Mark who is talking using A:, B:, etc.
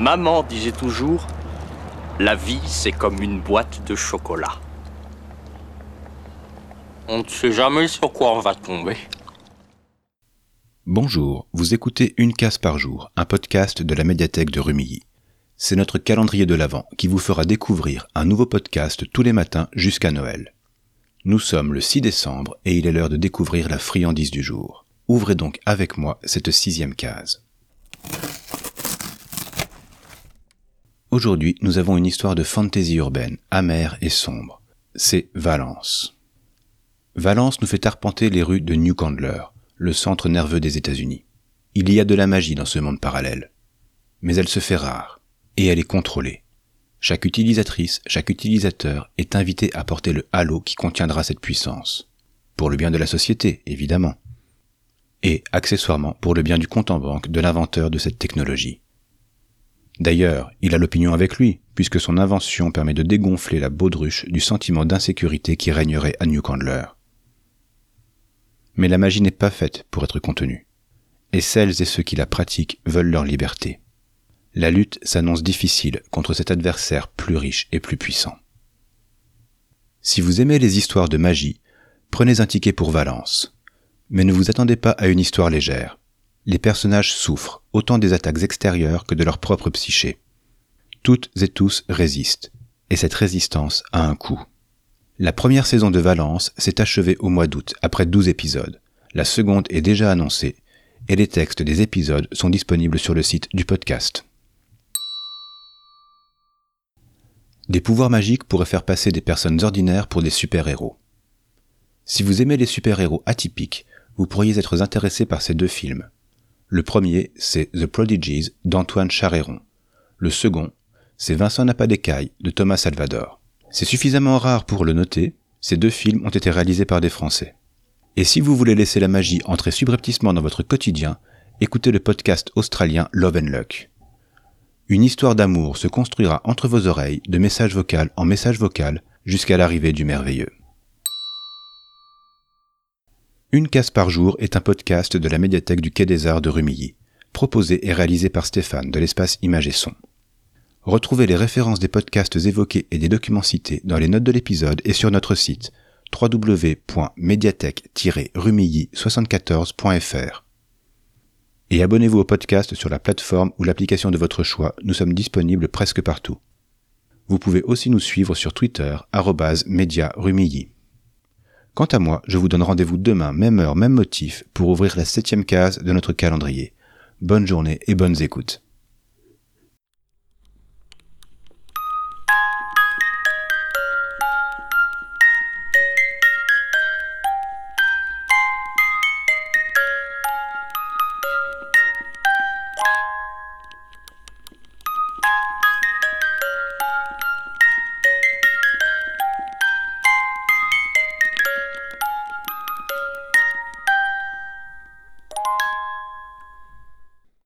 A: Maman disait toujours, la vie c'est comme une boîte de chocolat. On ne sait jamais sur quoi on va tomber.
B: Bonjour, vous écoutez Une case par jour, un podcast de la médiathèque de Rumilly. C'est notre calendrier de l'Avent qui vous fera découvrir un nouveau podcast tous les matins jusqu'à Noël. Nous sommes le 6 décembre et il est l'heure de découvrir la friandise du jour. Ouvrez donc avec moi cette sixième case. Aujourd'hui, nous avons une histoire de fantaisie urbaine, amère et sombre. C'est Valence. Valence nous fait arpenter les rues de New Candler, le centre nerveux des États-Unis. Il y a de la magie dans ce monde parallèle. Mais elle se fait rare, et elle est contrôlée. Chaque utilisatrice, chaque utilisateur est invité à porter le halo qui contiendra cette puissance. Pour le bien de la société, évidemment. Et, accessoirement, pour le bien du compte en banque de l'inventeur de cette technologie. D'ailleurs, il a l'opinion avec lui, puisque son invention permet de dégonfler la baudruche du sentiment d'insécurité qui régnerait à New Candler. Mais la magie n'est pas faite pour être contenue. Et celles et ceux qui la pratiquent veulent leur liberté. La lutte s'annonce difficile contre cet adversaire plus riche et plus puissant. Si vous aimez les histoires de magie, prenez un ticket pour Valence. Mais ne vous attendez pas à une histoire légère les personnages souffrent autant des attaques extérieures que de leur propre psyché. Toutes et tous résistent, et cette résistance a un coût. La première saison de Valence s'est achevée au mois d'août, après 12 épisodes. La seconde est déjà annoncée, et les textes des épisodes sont disponibles sur le site du podcast. Des pouvoirs magiques pourraient faire passer des personnes ordinaires pour des super-héros. Si vous aimez les super-héros atypiques, vous pourriez être intéressé par ces deux films, le premier, c'est The Prodigies d'Antoine Charéron. Le second, c'est Vincent n'a pas de Thomas Salvador. C'est suffisamment rare pour le noter, ces deux films ont été réalisés par des Français. Et si vous voulez laisser la magie entrer subrepticement dans votre quotidien, écoutez le podcast australien Love and Luck. Une histoire d'amour se construira entre vos oreilles de message vocal en message vocal jusqu'à l'arrivée du merveilleux. Une case par jour est un podcast de la médiathèque du Quai des Arts de Rumilly, proposé et réalisé par Stéphane de l'espace Images et Son. Retrouvez les références des podcasts évoqués et des documents cités dans les notes de l'épisode et sur notre site www.mediathèque-rumilly74.fr. Et abonnez-vous au podcast sur la plateforme ou l'application de votre choix, nous sommes disponibles presque partout. Vous pouvez aussi nous suivre sur Twitter, média rumilly. Quant à moi, je vous donne rendez-vous demain, même heure, même motif, pour ouvrir la septième case de notre calendrier. Bonne journée et bonnes écoutes.